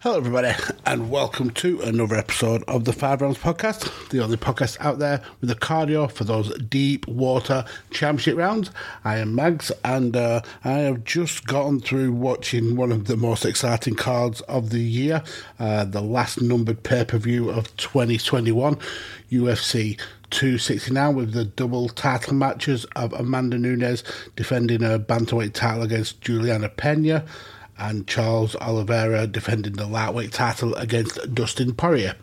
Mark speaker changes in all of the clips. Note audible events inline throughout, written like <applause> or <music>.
Speaker 1: Hello, everybody, and welcome to another episode of the Five Rounds Podcast, the only podcast out there with the cardio for those deep water championship rounds. I am Mags, and uh, I have just gotten through watching one of the most exciting cards of the year, uh, the last numbered pay per view of 2021, UFC 269 with the double title matches of Amanda Nunes defending her bantamweight title against Juliana Pena and Charles Oliveira defending the lightweight title against Dustin Poirier.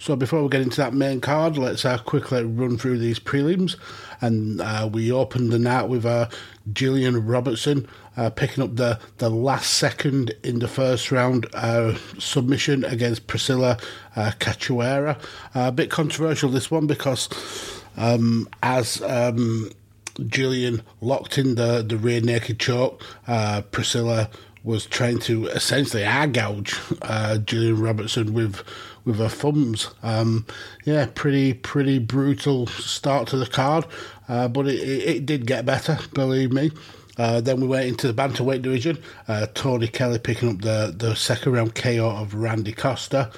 Speaker 1: So before we get into that main card, let's uh, quickly run through these prelims. And uh, we opened the night with uh, Gillian Robertson uh, picking up the, the last second in the first round uh, submission against Priscila uh, Cachoeira. Uh, a bit controversial this one because um, as um, Gillian locked in the, the rear naked choke, Priscila was trying to essentially eye gouge uh, Gillian Robertson with with her thumbs. Um, yeah, pretty pretty brutal start to the card, uh, but it, it, it, did get better, believe me. Uh, then we went into the bantamweight division. Uh, Tony Kelly picking up the, the second round KO of Randy Costa.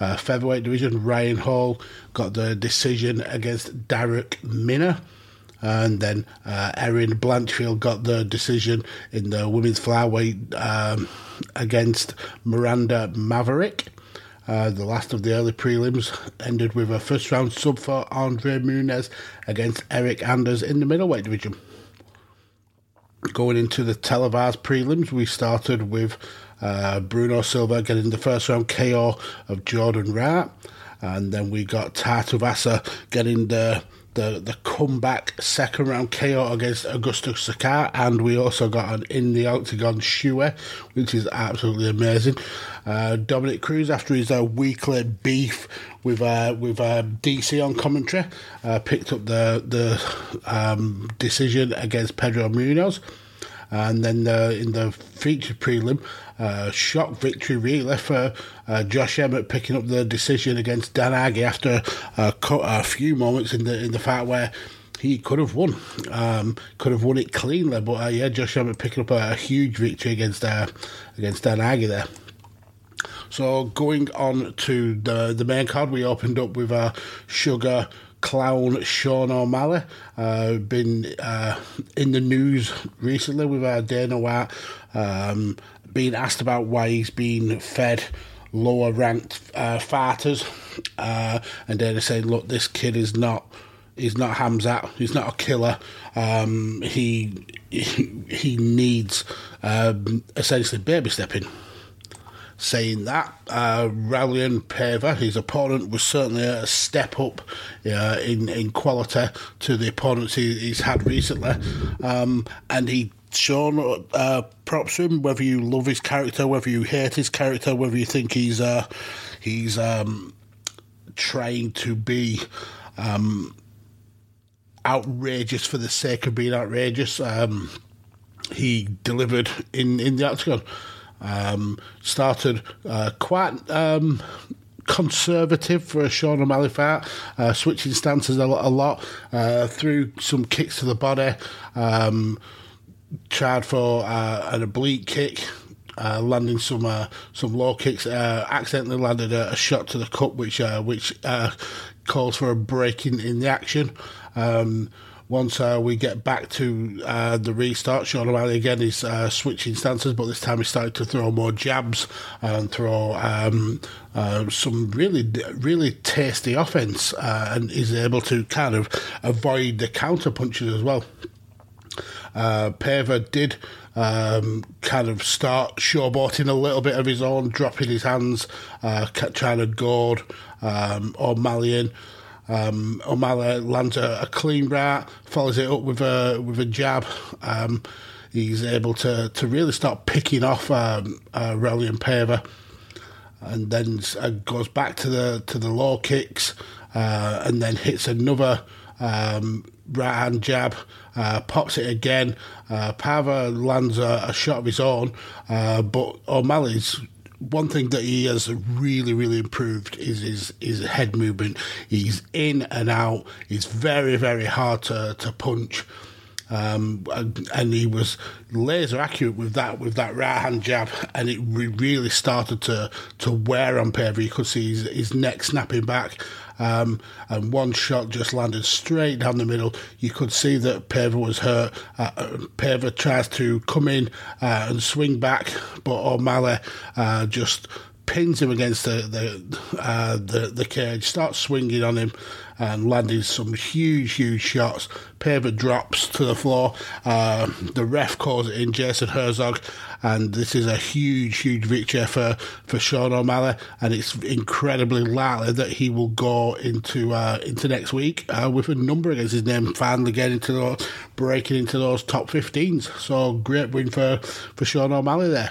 Speaker 1: Uh, featherweight division, Ryan Hall got the decision against Darrick Minner and then uh, Erin Blanchfield got the decision in the women's flyweight um, against Miranda Maverick. Uh, the last of the early prelims ended with a first round sub for Andre Muniz against Eric Anders in the middleweight division. Going into the televised prelims, we started with uh, Bruno Silva getting the first round KO of Jordan Wright, and then we got Tuivasa getting the the, the comeback second round KO against Augusto Sakai, and we also got an in the octagon shoey, which is absolutely amazing. Uh, Dominick Cruz, after his uh, weekly beef with uh, with uh, DC on commentary, uh, picked up the the um, decision against Pedro Munhoz. And then uh, in the featured prelim, uh, shock victory really for uh, Josh Emmett picking up the decision against Dan Ige after a, a few moments in the in the fight where he could have won, um, could have won it cleanly. But uh, yeah, Josh Emmett picking up a, a huge victory against uh, against Dan Ige there. So going on to the the main card, we opened up with uh, Sugar clown Sean O'Malley. Uh, been uh, in the news recently with uh, Dana White um, being asked about why he's been fed lower ranked uh, fighters, uh, and Dana saying, "Look, this kid is not." He's not Khamzat. He's not a killer. Um, he, <laughs> he, needs um, essentially baby stepping saying that. Uh, Raulian Paiva, his opponent, was certainly a step up uh, in, in quality to the opponents he, he's had recently. Um, and he shown uh, props to him, whether you love his character, whether you hate his character, whether you think he's uh, he's um, trying to be um, outrageous for the sake of being outrageous. Um, he delivered in, in the octagon. Um, started uh, quite um, conservative for a Sean O'Malley fight, uh, switching stances a lot, a lot uh, threw some kicks to the body, um, tried for uh, an oblique kick. Uh, landing some uh, some low kicks, accidentally landed a, a, shot to the cup, which which calls for a break in, in the action. Um, once uh, we get back to uh, the restart, Sean O'Malley again is uh, switching stances, but this time he started to throw more jabs and throw um, uh, some really, really tasty offense, uh, and is able to kind of avoid the counter punches as well. Uh, Paiva did um, kind of start showboating a little bit of his own, dropping his hands, uh, trying to goad um, O'Malley in. Um, O'Malley lands a, a, clean right, follows it up with a with a jab. Um, he's able to, to really start picking off um, uh, Raulian Paiva, and then uh, goes back to the to the low kicks, uh, and then hits another um, right hand jab, uh, pops it again. Uh, Paiva lands a, a, shot of his own, uh, but O'Malley's one thing that he has really, really improved is his, his head movement. He's in and out. He's very, very hard to, to punch. Um, and, and, he was laser accurate with that with that right hand jab, and it re- really started to to wear on Paiva. You could see his, his neck snapping back, um, and one shot just landed straight down the middle. You could see that Paiva was hurt. Uh, Paiva tries to come in uh, and swing back, but O'Malley uh, just pins him against the the, uh, the the cage, starts swinging on him, and landing some huge, huge shots. Paiva drops to the floor. Uh, the ref calls it in, Jason Herzog, and this is a huge, huge victory for, for Sean O'Malley, and it's incredibly likely that he will go into uh, into next week uh, with a number against his name, finally getting into those, breaking into those top 15s. So great win for, for Sean O'Malley there.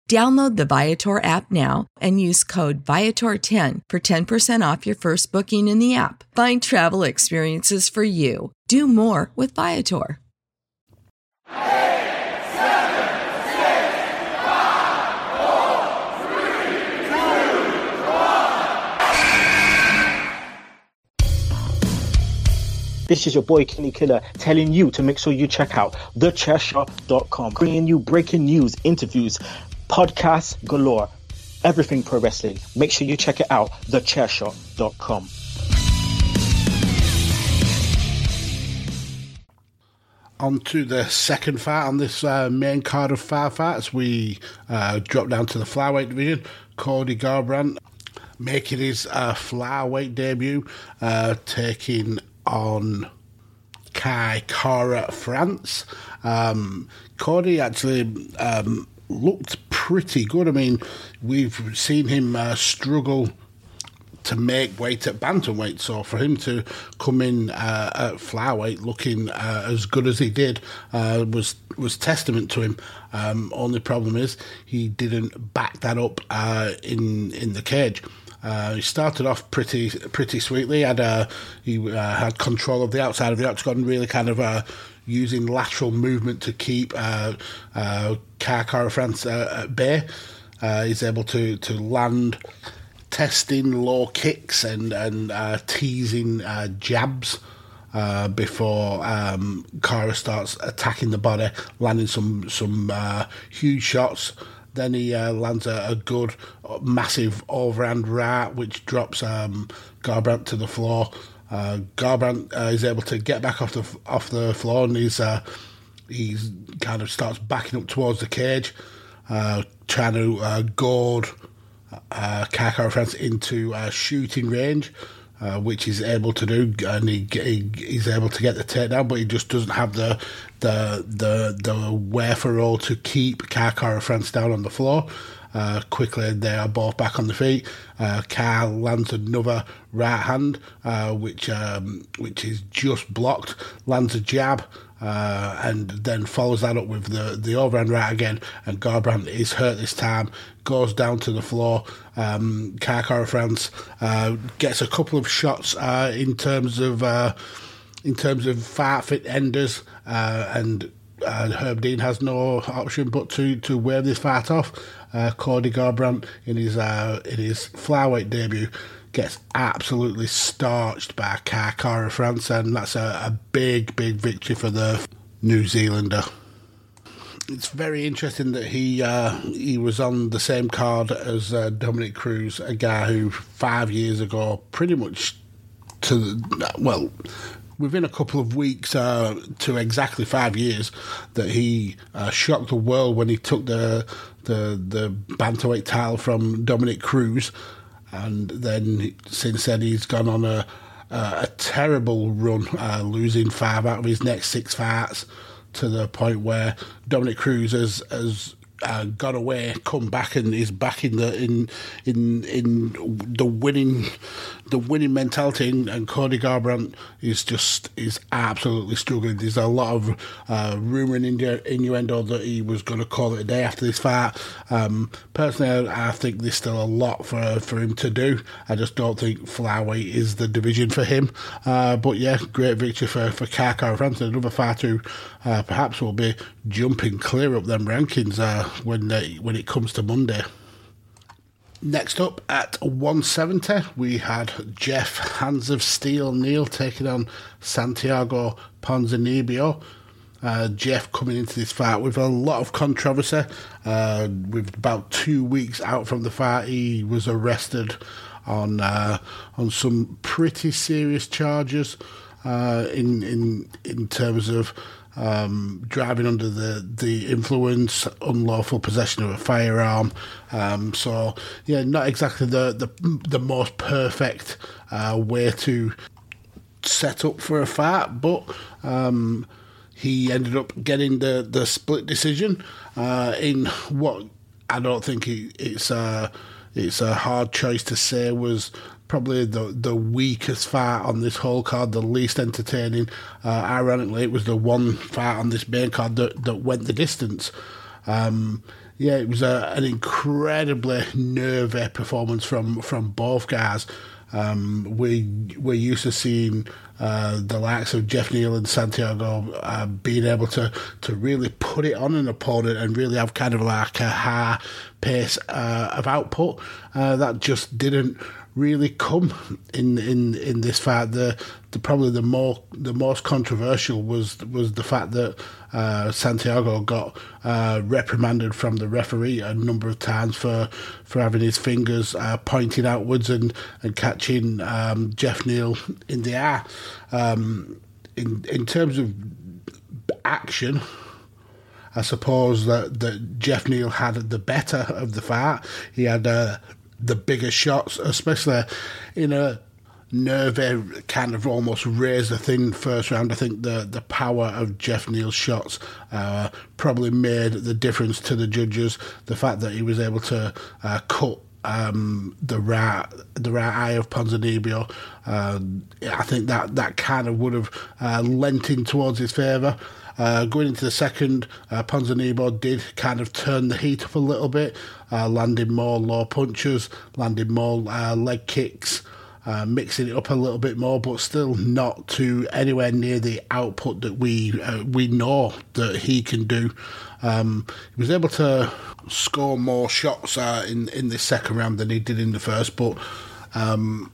Speaker 2: Download the Viator app now and use code Viator10 for 10% off your first booking in the app. Find travel experiences for you. Do more with Viator.
Speaker 3: This is your boy Kenny Killer telling you to make sure you check out thechairshot.com, bringing you breaking news, interviews, podcasts galore, everything pro wrestling. Make sure you check it out, thechairshot.com.
Speaker 1: On to the second fight on this uh, main card of five fights. We uh, drop down to the flyweight division. Cody Garbrandt making his uh, flyweight debut, uh, taking on Kai Kara France. Um, Cody actually um, looked pretty good. I mean, we've seen him uh, struggle to make weight at bantamweight. So for him to come in uh, at flyweight looking uh, as good as he did uh, was was testament to him. Um, only problem is he didn't back that up uh, in in the cage. Uh, he started off pretty pretty sweetly. Had uh, he had control of the outside of the octagon, really kind of using lateral movement to keep uh, uh, Kara France at bay. he's able to to land testing low kicks and and uh, teasing uh, jabs uh, before um, Kara starts attacking the body, landing some some uh, huge shots. Then he uh, lands a, a, good, massive overhand right, which drops um, Garbrandt to the floor. Uh, Garbrandt is able to get back off the off the floor, and he's he's kind of starts backing up towards the cage, trying to goad uh, Kara France into uh, shooting range, uh, which he's able to do, and he, he, he's able to get the takedown, but he just doesn't have the the the the wherewithal to keep Kara France down on the floor. Uh, quickly, they are both back on the feet. Uh, Carl lands another right hand, uh, which um, which is just blocked. Lands a jab, uh, and then follows that up with the, the overhand right again. And Garbrandt is hurt this time, goes down to the floor. Um, Kara France uh, gets a couple of shots uh, in terms of uh, in terms of far fit enders, uh, and uh, Herb Dean has no option but to to wear this fight off. Cody Garbrandt in his in his flyweight debut gets absolutely starched by Kara France, and that's a, a big, big victory for the New Zealander. It's very interesting that he uh, he was on the same card as uh, Dominick Cruz, a guy who five years ago, pretty much to well, within a couple of weeks uh, to exactly five years, that he uh, shocked the world when he took the the the bantamweight title from Dominic Cruz and then since then he's gone on a a, a terrible run, uh, losing five out of his next six fights to the point where Dominic Cruz has has uh, got away, come back, and is back in the in in in the winning the winning mentality. And, and Cody Garbrandt is just is absolutely struggling. There's a lot of uh, rumor and innuendo that he was going to call it a day after this fight. Um, personally, I, I, think there's still a lot for for him to do. I just don't think flyweight is the division for him. Uh, but yeah, great victory for for Kara France, another fighter who uh, perhaps will be jumping clear up them rankings uh, when they, when it comes to Monday. Next up at 170, we had Geoff Hands of Steel Neal taking on Santiago Ponzinibbio. Uh, Geoff coming into this fight with a lot of controversy. Uh, with about two weeks out from the fight, he was arrested on uh, on some pretty serious charges uh, in in in terms of um, driving under the, the influence, unlawful possession of a firearm. Um, so yeah, not exactly the the, the most perfect uh, way to set up for a fight, but um, he ended up getting the the split decision uh, in what I don't think it's a it's a hard choice to say was probably the the weakest fight on this whole card, the least entertaining. Uh, ironically, it was the one fight on this main card that, that went the distance. Um, yeah, it was a, an incredibly nervy performance from, from both guys. Um, we we're used to seeing uh, the likes of Geoff Neal and Santiago uh, being able to to really put it on an opponent and really have kind of like a high pace uh, of output. Uh, that just didn't really come in in in this fight. The, the probably the more the most controversial was was the fact that uh, Santiago got uh, reprimanded from the referee a number of times for for having his fingers uh, pointing outwards and and catching um, Geoff Neal in the eye. Um, in in terms of action. I suppose that, that Geoff Neal had the better of the fight. He had uh, the bigger shots, especially in a Nerve kind of almost razor thin first round. I think the the power of Geoff Neal's shots uh, probably made the difference to the judges. The fact that he was able to uh, cut um, the right the right eye of Ponzinibbio, uh, I think that that kind of would have uh, lent in towards his favour. Uh, going into the second, uh, did kind of turn the heat up a little bit, uh, landing more low punches, landing more uh, leg kicks, uh, mixing it up a little bit more, but still not to anywhere near the output that we uh, we know that he can do. Um, he was able to score more shots uh, in in the second round than he did in the first, but. Um,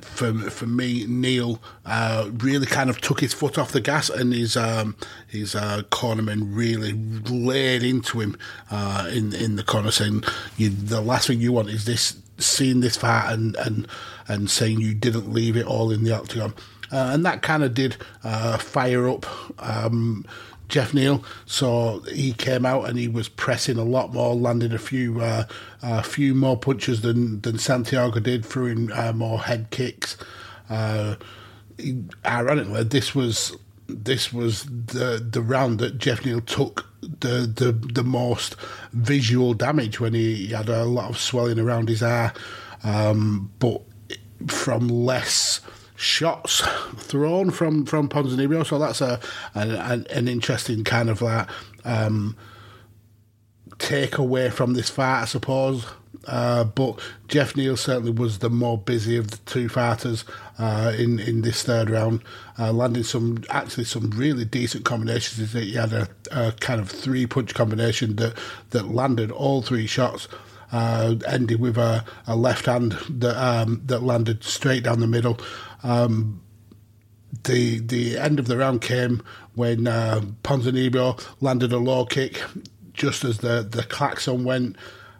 Speaker 1: for for me, Neal uh, really kind of took his foot off the gas, and his um, his uh, cornerman really laid into him uh, in in the corner, saying, you, "The last thing you want is this seeing this fight and and and saying you didn't leave it all in the octagon." Uh, and that kind of did uh, fire up um, Geoff Neal. So he came out and he was pressing a lot more, landing a few uh, a few more punches than than Santiago did, throwing uh, more head kicks. Uh, he, ironically, this was this was the the round that Geoff Neal took the the the most visual damage when he, he had a lot of swelling around his eye, um, but from less shots thrown from from Ponzinibbio. So that's a an, an interesting kind of like um, take away from this fight, I suppose. Uh, but Geoff Neal certainly was the more busy of the two fighters uh, in in this third round, uh, landing some actually some really decent combinations. He had a, a kind of three punch combination that that landed all three shots uh, ended with a, a left hand that um, that landed straight down the middle. Um, the the end of the round came when uh, Ponzinibbio landed a low kick just as the, the klaxon went,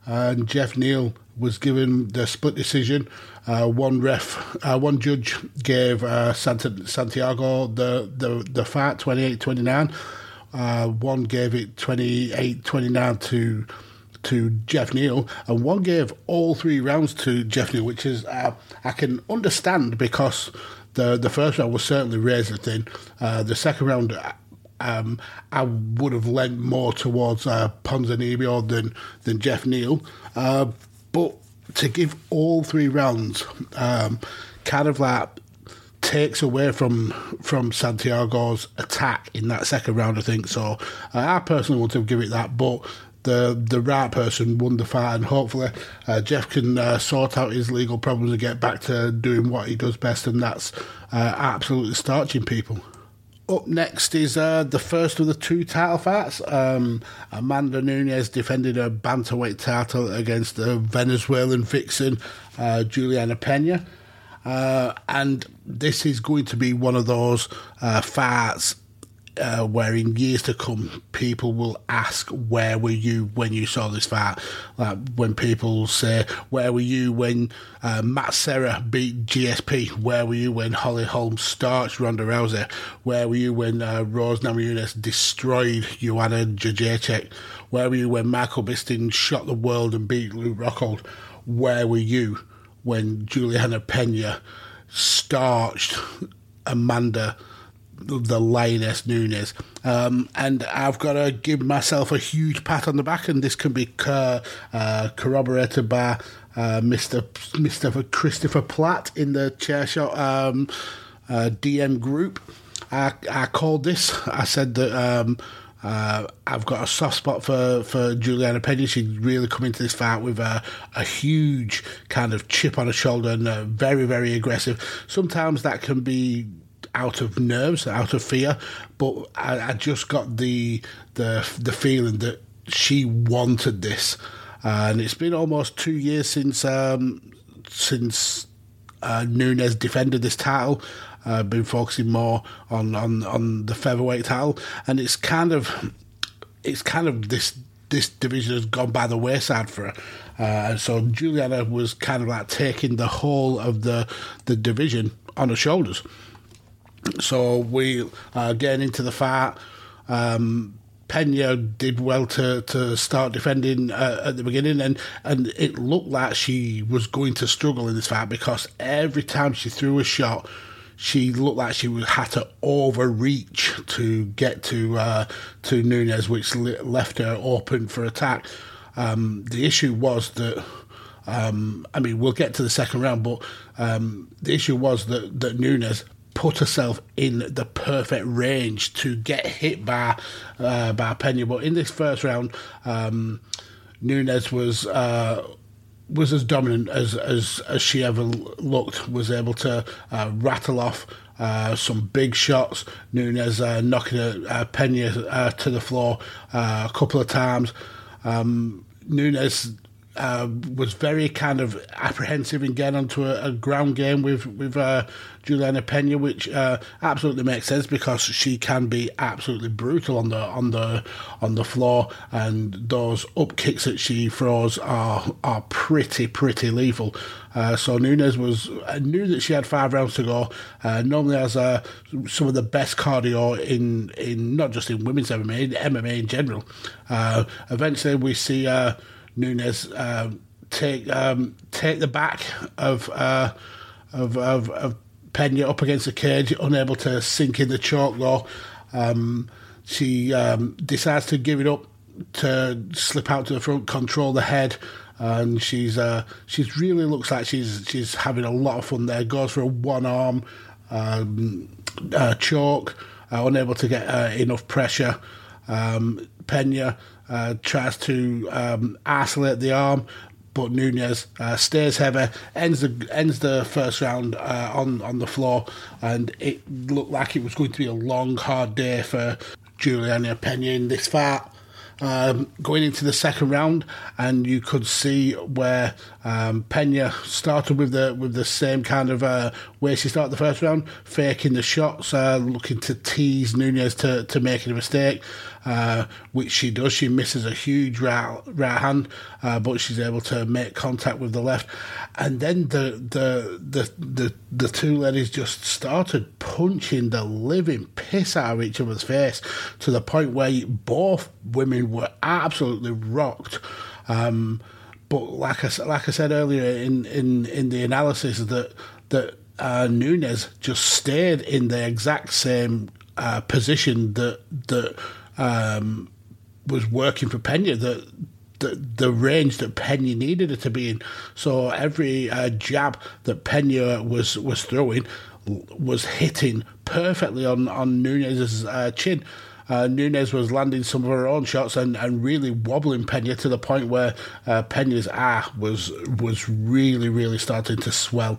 Speaker 1: and Geoff Neal was given the split decision. Uh, one ref, uh, one judge gave uh, Santa, Santiago the, the, the fight 28 29. Uh, one gave it 28 29 to to Geoff Neal, and one gave all three rounds to Geoff Neal, which is uh, I can understand because the the first round was certainly razor thin. Uh, the second round. Um, I would have lent more towards uh, Ponzinibbio than than Geoff Neal, uh, but to give all three rounds, um, kind of like takes away from from Santiago's attack in that second round. I think so. Uh, I personally want to give it that, but the the right person won the fight, and hopefully uh, Geoff can uh, sort out his legal problems and get back to doing what he does best, and that's uh, absolutely starching people. Up next is uh, the first of the two title fights. Um, Amanda Nunes defended a bantamweight title against the Venezuelan vixen uh, Juliana Pena. Uh, and this is going to be one of those fights uh, where in years to come people will ask where were you when you saw this fight? Like when people say where were you when uh, Matt Serra beat GSP where were you when Holly Holm starched Ronda Rousey? Where were you when uh, Rose Namajunas destroyed Joanna Jędrzejczyk? Where were you when Michael Bisping shot the world and beat Luke Rockhold? Where were you when Juliana Pena starched Amanda the lioness Nunes. Um, and I've got to give myself a huge pat on the back, and this can be uh, uh, corroborated by uh, Mr. Mr. Christopher Platt in the chair shot um, uh, DM group. I, I called this. I said that. Um, uh, I've got a soft spot for, for Juliana Pena. She's really come into this fight with a, a huge kind of chip on her shoulder and uh, very, very aggressive. Sometimes that can be out of nerves, out of fear. But I, I just got the the the feeling that she wanted this, and it's been almost two years since um, since uh, Nunes defended this title. Uh, been focusing more on, on on the featherweight title, and it's kind of it's kind of this this division has gone by the wayside for her. Uh, so Juliana was kind of like taking the whole of the the division on her shoulders. So we uh, getting into the fight. Um, Pena did well to, to start defending uh, at the beginning, and, and it looked like she was going to struggle in this fight because every time she threw a shot, she looked like she had to overreach to get to uh, to Nunes, which left her open for attack. Um, the issue was that. Um, I mean, we'll get to the second round, but um, the issue was that, that Nunes put herself in the perfect range to get hit by uh, by Pena. But in this first round, um, Nunes was uh, was as dominant as, as as she ever looked. Was able to uh, rattle off. Uh, some big shots. Nunes uh, knocking uh, Pena uh, to the floor uh, a couple of times. Um, Nunes uh, was very kind of apprehensive in getting onto a, a ground game with with uh, Juliana Pena, which uh, absolutely makes sense because she can be absolutely brutal on the on the on the floor, and those up kicks that she throws are are pretty pretty lethal. Uh, so Nunes was uh, knew that she had five rounds to go. Uh, normally has some of the best cardio in in not just in women's MMA, in MMA in general. eventually, we see. Nunes um, take um, take the back of, uh, of, of of Pena up against the cage, unable to sink in the choke though. Um, she um, decides to give it up to slip out to the front, control the head, and she's uh, she's really looks like she's she's having a lot of fun there. Goes for a one arm um, uh, choke, uh, unable to get uh, enough pressure. Um, Pena uh, tries to um, isolate the arm, but Nunes uh, stays heavy, ends the ends the first round uh, on on the floor, and it looked like it was going to be a long, hard day for Juliana Pena in this fight um, going into the second round, and you could see where um, Pena started with the with the same kind of uh, way she started the first round, faking the shots, uh, looking to tease Nunes to, to making a mistake, uh, which she does. She misses a huge right, right hand, uh, but she's able to make contact with the left, and then the the the the, the two ladies just started punching the living piss out of each other's face to the point where both women were absolutely rocked. Um, but like I like I said earlier in, in, in the analysis that that uh, Nunes just stayed in the exact same uh, position that that um, was working for Pena. That the, the range that Pena needed it to be in. So every uh, jab that Pena was was throwing was hitting perfectly on on Nunes's uh, chin. Uh, Nunes was landing some of her own shots and, and really wobbling Pena to the point where uh, Pena's eye was was really really starting to swell.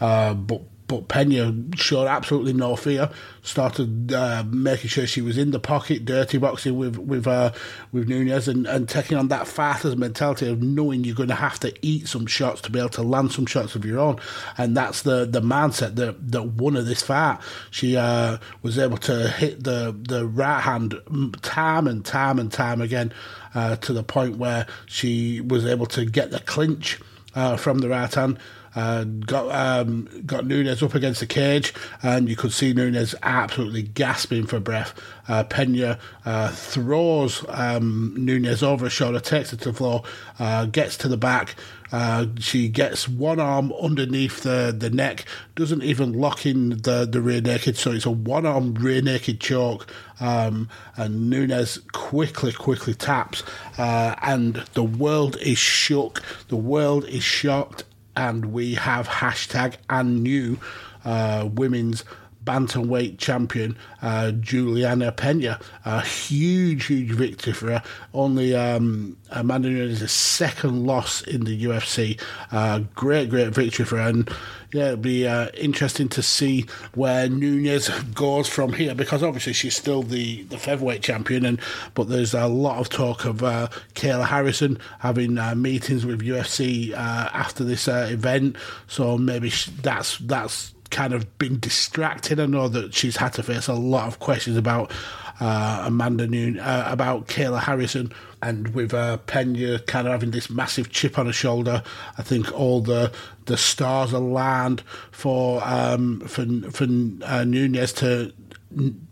Speaker 1: Uh, but but Pena showed absolutely no fear. Started uh, making sure she was in the pocket, dirty boxing with with uh, with Nunes, and, and taking on that fighters mentality of knowing you're going to have to eat some shots to be able to land some shots of your own, and that's the the mindset that that won her this fight. She uh, was able to hit the the right hand time and time and time again uh, to the point where she was able to get the clinch uh, from the right hand uh, got um, got Nunes up against the cage, and you could see Nunes absolutely gasping for breath. Uh, Pena uh, throws um, Nunes over her shoulder, takes her to the floor, uh, gets to the back. Uh, she gets one arm underneath the, the neck, doesn't even lock in the, the rear naked, so it's a one arm rear naked choke. Um, and Nunes quickly, quickly taps, uh, and the world is shook. The world is shocked, and we have hashtag and new uh, women's bantamweight champion uh, Juliana Pena. A huge, huge victory for her. Only um, Amanda Nunes' second loss in the UFC. Uh, great, great victory for her. And yeah, it'll be uh, interesting to see where Nunes goes from here because obviously she's still the, the featherweight champion, and but there's a lot of talk of uh, Kayla Harrison having uh, meetings with UFC uh, after this uh, event, so maybe that's that's kind of been distracted. I know that she's had to face a lot of questions about uh, Amanda Noon, uh, about Kayla Harrison, and with uh, Pena kind of having this massive chip on her shoulder. I think all the the stars aligned for um, for for uh, Nunes to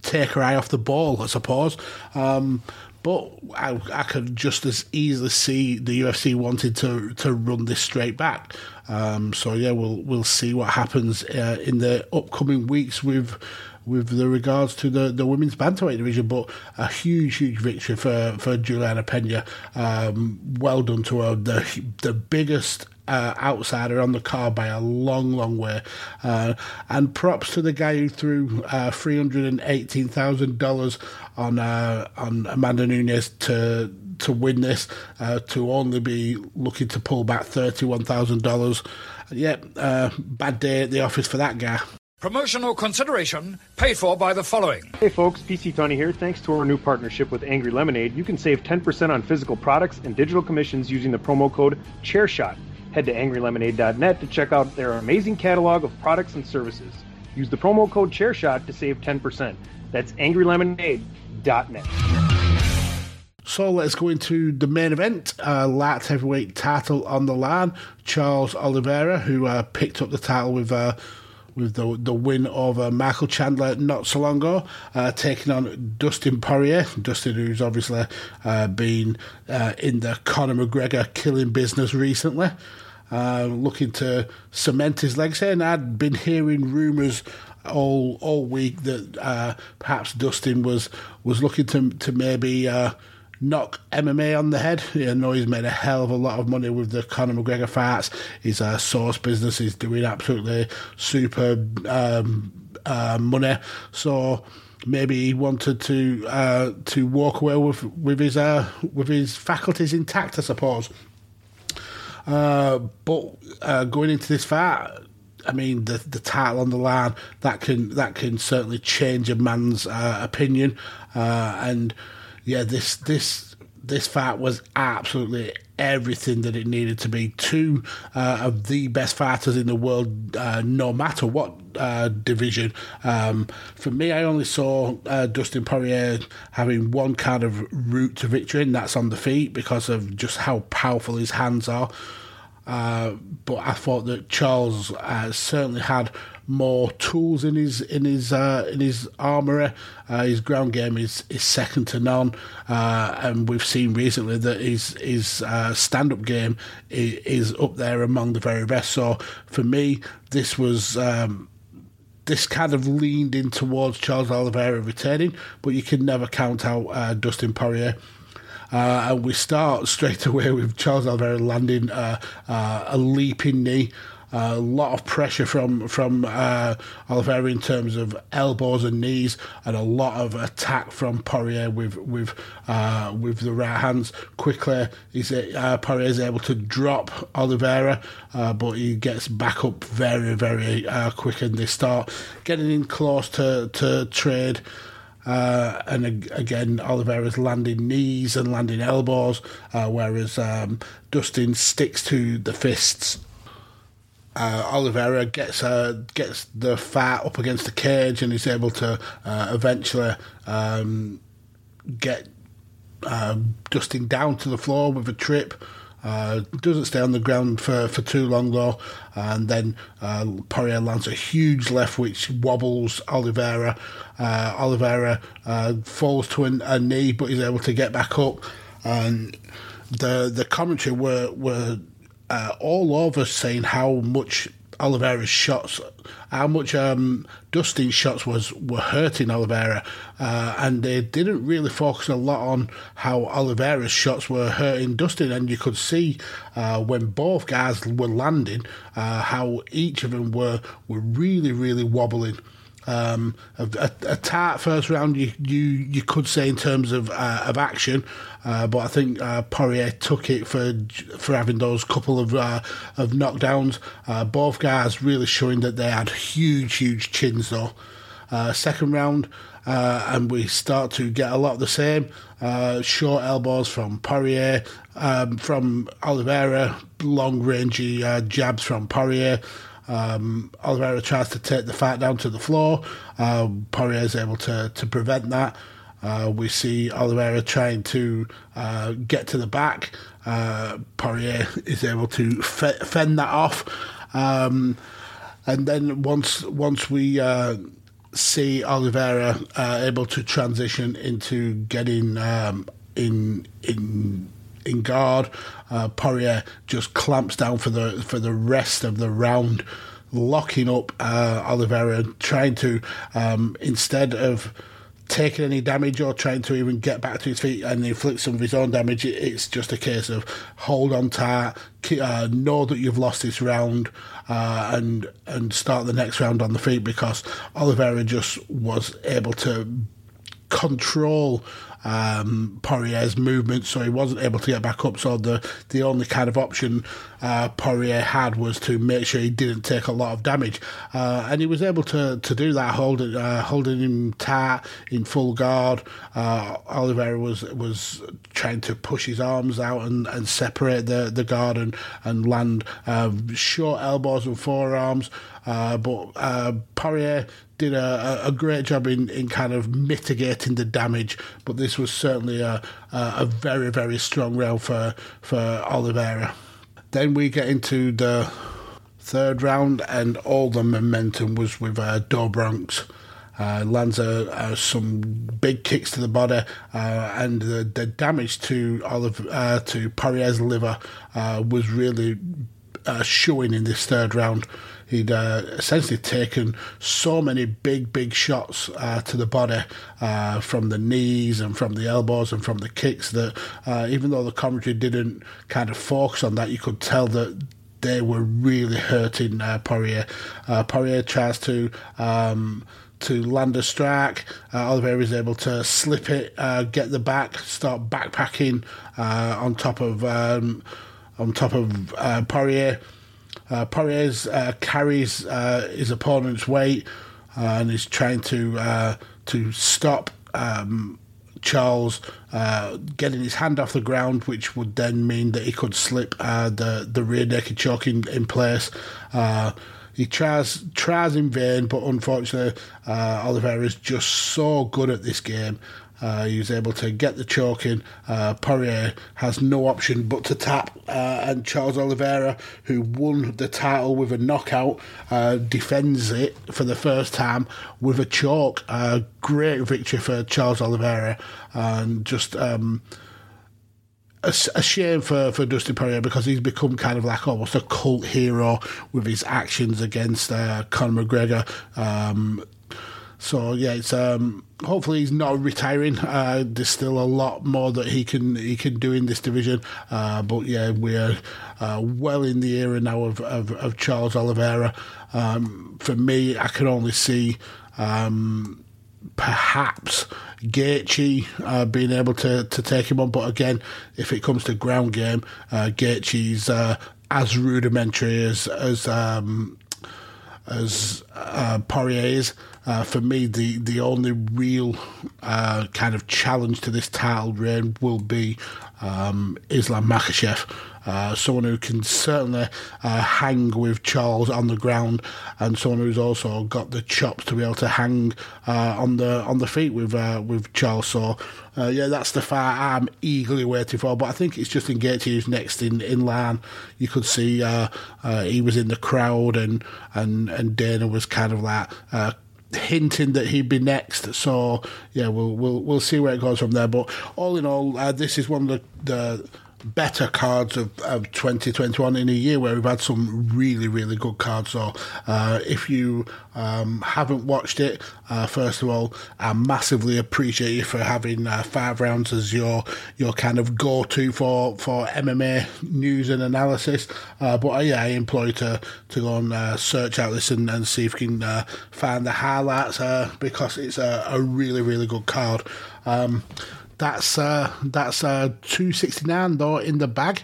Speaker 1: take her eye off the ball, I suppose. Um, but I, I could just as easily see the UFC wanted to to run this straight back. Um, so yeah, we'll we'll see what happens uh, in the upcoming weeks with with the regards to the, the women's bantamweight division, but a huge, huge victory for, for Juliana Pena. Um, well done to her. The, the biggest uh, outsider on the card by a long, long way. Uh, and props to the guy who threw uh, three hundred and eighteen thousand dollars on uh, on Amanda Nunes to to win this, uh, to only be looking to pull back thirty one thousand dollars. Yep, uh, bad day at the office for that guy.
Speaker 4: Promotional consideration paid for by the following.
Speaker 5: Hey folks, PC Tony here. Thanks to our new partnership with Angry Lemonade, you can save 10% on physical products and digital commissions using the promo code ChairShot. Head to angrylemonade.net to check out their amazing catalog of products and services. Use the promo code ChairShot to save 10%. That's angrylemonade.net.
Speaker 1: So let's go into the main event. Uh, light heavyweight title on the line. Charles Oliveira, who uh, picked up the title with uh, with the the win over Michael Chandler not so long ago, uh, taking on Dustin Poirier. Dustin, who's obviously uh, been uh, in the Conor McGregor killing business recently. Uh, looking to cement his legacy, and I'd been hearing rumours all all week that uh, perhaps Dustin was was looking to to maybe uh, knock MMA on the head. I know he's made a hell of a lot of money with the Conor McGregor fights. His uh, source business is doing absolutely super um, uh, money. So maybe he wanted to uh, to walk away with with his uh, with his faculties intact, I suppose. Uh, but uh, going into this fight, I mean, the the title on the line that can that can certainly change a man's uh, opinion. Uh, and yeah, this this this fight was absolutely everything that it needed to be. Two uh, of the best fighters in the world, uh, no matter what uh, division. Um, for me, I only saw uh, Dustin Poirier having one kind of route to victory, and that's on the feet because of just how powerful his hands are. Uh, but I thought that Charles uh, certainly had more tools in his in his uh, in his armory. Uh, his ground game is, is second to none, uh, and we've seen recently that his his uh, stand up game is, up there among the very best. So for me, this was. Um, this kind of leaned in towards Charles Oliveira returning, but you can never count out uh, Dustin Poirier. Uh, and we start <laughs> straight away with Charles Oliveira landing uh, uh, a leaping knee a lot of pressure from from uh, Oliveira in terms of elbows and knees, and a lot of attack from Poirier with with uh, with the right hands. Quickly, he's uh, Poirier is able to drop Oliveira, uh, but he gets back up very very uh, quick, and they start getting in close to to trade. Uh, and again, Oliveira's landing knees and landing elbows, uh, whereas um, Dustin sticks to the fists uh, Oliveira gets uh, gets the fat up against the cage and is able to uh, eventually um, get uh, Dustin down to the floor with a trip. Uh, doesn't stay on the ground for, for too long though, and then uh, Poirier lands a huge left which wobbles Oliveira. Uh, Oliveira uh, falls to a, a knee, but he's able to get back up. And the the commentary were were uh, all over saying how much Oliveira's shots, how much um, Dustin's shots was were hurting Oliveira, uh, and they didn't really focus a lot on how Oliveira's shots were hurting Dustin, and you could see uh, when both guys were landing uh, how each of them were were really really wobbling. Um, a, a, a, tight first round, you, you you could say in terms of uh, of action, uh, but I think uh, Poirier took it for for having those couple of uh, of knockdowns. Uh, both guys really showing that they had huge huge chins though. Uh, second round, and we start to get a lot of the same short elbows from Poirier, um, from Oliveira, long rangey jabs from Poirier. Um, Oliveira tries to take the fight down to the floor. Um, Poirier is able to, to prevent that. Uh, we see Oliveira trying to uh, get to the back. Uh, Poirier <laughs> is able to fend that off. Um, and then once once we uh, see Oliveira uh, able to transition into getting um, in in in guard. Uh, Poirier just clamps down for the for the rest of the round, locking up uh, Oliveira, trying to um, instead of taking any damage or trying to even get back to his feet and inflict some of his own damage. It's just a case of hold on tight, uh, know that you've lost this round, uh, and and start the next round on the feet because Oliveira just was able to control um, Poirier's movement, so he wasn't able to get back up. So the the only kind of option uh, Poirier had was to make sure he didn't take a lot of damage, uh, and he was able to, to do that, holding uh, holding him tight in full guard. Uh, Oliveira was was trying to push his arms out and, and separate the, the guard and, and land um, short elbows and forearms. Uh, but uh, Poirier did a, a, great job in, in kind of mitigating the damage, but this was certainly a, a very, very strong round for, for Oliveira. Then we get into the third round, and all the momentum was with uh, Do Bronx. Uh, lands some big kicks to the body, uh, and the, the, damage to Olive uh, to Poirier's liver uh, was really uh, showing in this third round. He'd uh, essentially taken so many big, big shots uh, to the body uh, from the knees and from the elbows and from the kicks that uh, even though the commentary didn't kind of focus on that, you could tell that they were really hurting uh, Poirier. Uh, Poirier tries to. Um, to land a strike. Uh, Oliveira is able to slip it, uh, get the back, start backpacking uh, on top of um, on top of Poirier. Uh, Poirier uh, carries uh, his opponent's weight uh, and is trying to uh, to stop um, Charles uh, getting his hand off the ground, which would then mean that he could slip the the rear naked choke in, in place. he tries tries in vain, but unfortunately, Oliveira is just so good at this game uh, he was able to get the choke in. Uh, Poirier has no option but to tap, uh, and Charles Oliveira, who won the title with a knockout, uh, defends it for the first time with a choke. great victory for Charles Oliveira, and just. Um, a, a, shame for, for Dustin Poirier because he's become kind of like almost a cult hero with his actions against uh, Conor McGregor. Um, so yeah, it's um, hopefully he's not retiring. Uh, there's still a lot more that he can he can do in this division. Uh, but yeah, we're uh, well in the era now of, of, of Charles Oliveira. Um, for me, I can only see. Um, perhaps Gaethje uh, being able to, to take him on, but again, if it comes to ground game, uh, Gaethje's uh, as rudimentary as as um, as uh, Poirier is. Uh, for me, the, the only real uh, kind of challenge to this title reign will be um, Islam Makhachev. Uh, someone who can certainly uh, hang with Charles on the ground, and someone who's also got the chops to be able to hang uh, on the on the feet with uh, with Charles. So yeah, that's the fight I'm eagerly waiting for. But I think it's Justin Gaethje who's next in, in line. You could see he was in the crowd, and and and Dana was kind of like hinting that he'd be next. So yeah, we'll we'll we'll see where it goes from there. But all in all, uh, this is one of the, the better cards of, of 2021 in a year where we've had some really, really good cards. So, uh, if you um, haven't watched it, uh, first of all, I massively appreciate you for having uh, five rounds as your your kind of go to for, for MMA news and analysis. Uh, but uh, yeah, I implore you to, to go and uh, search out this and, and see if you can find the highlights because it's a, a really, really good card. Um, that's uh, that's uh, two sixty nine though in the bag.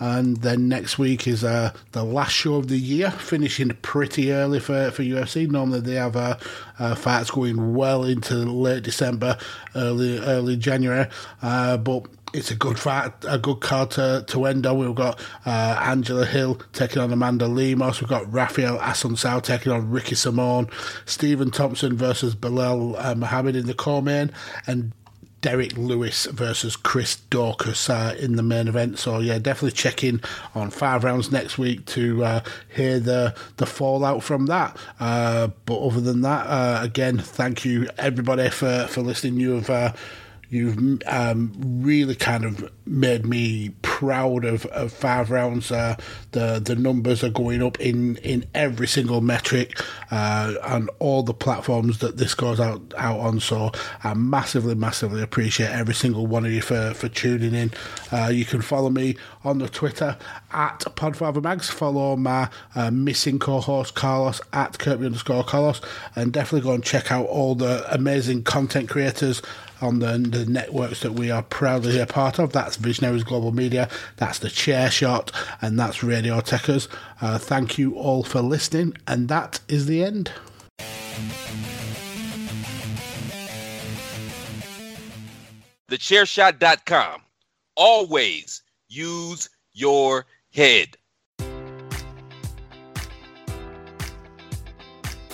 Speaker 1: And then next week is uh, the last show of the year, finishing pretty early for, for UFC. Normally they have uh, uh, fights going well into late December, early early January. Uh, but it's a good fight, a good card to, to end on. We've got uh, Angela Hill taking on Amanda Lemos. We've got Rafael Assunção taking on Ricky Simón. Stephen Thompson versus Belal uh, in the co-main. And Derrick Lewis versus Chris Daukaus uh, in the main event. So yeah, definitely check in on five rounds next week to uh, hear the the fallout from that. Uh, but other than that, uh, again, thank you everybody for for listening. You have uh, You've um, really kind of made me proud of, of five rounds. Uh, the the numbers are going up in, in every single metric uh, on all the platforms that this goes out, out on. So I massively, massively appreciate every single one of you for, for tuning in. Uh, you can follow me on the Twitter at PodfatherMags. Follow my uh, missing co-host Carlos at Kirby underscore Carlos, and definitely go and check out all the amazing content creators on the, the networks that we are proudly a part of. That's Visionaries Global Media, that's the Chair Shot, and that's Radio Techers. Uh, thank you all for listening, and that is the end.
Speaker 6: TheChairShot.com. Always use your head.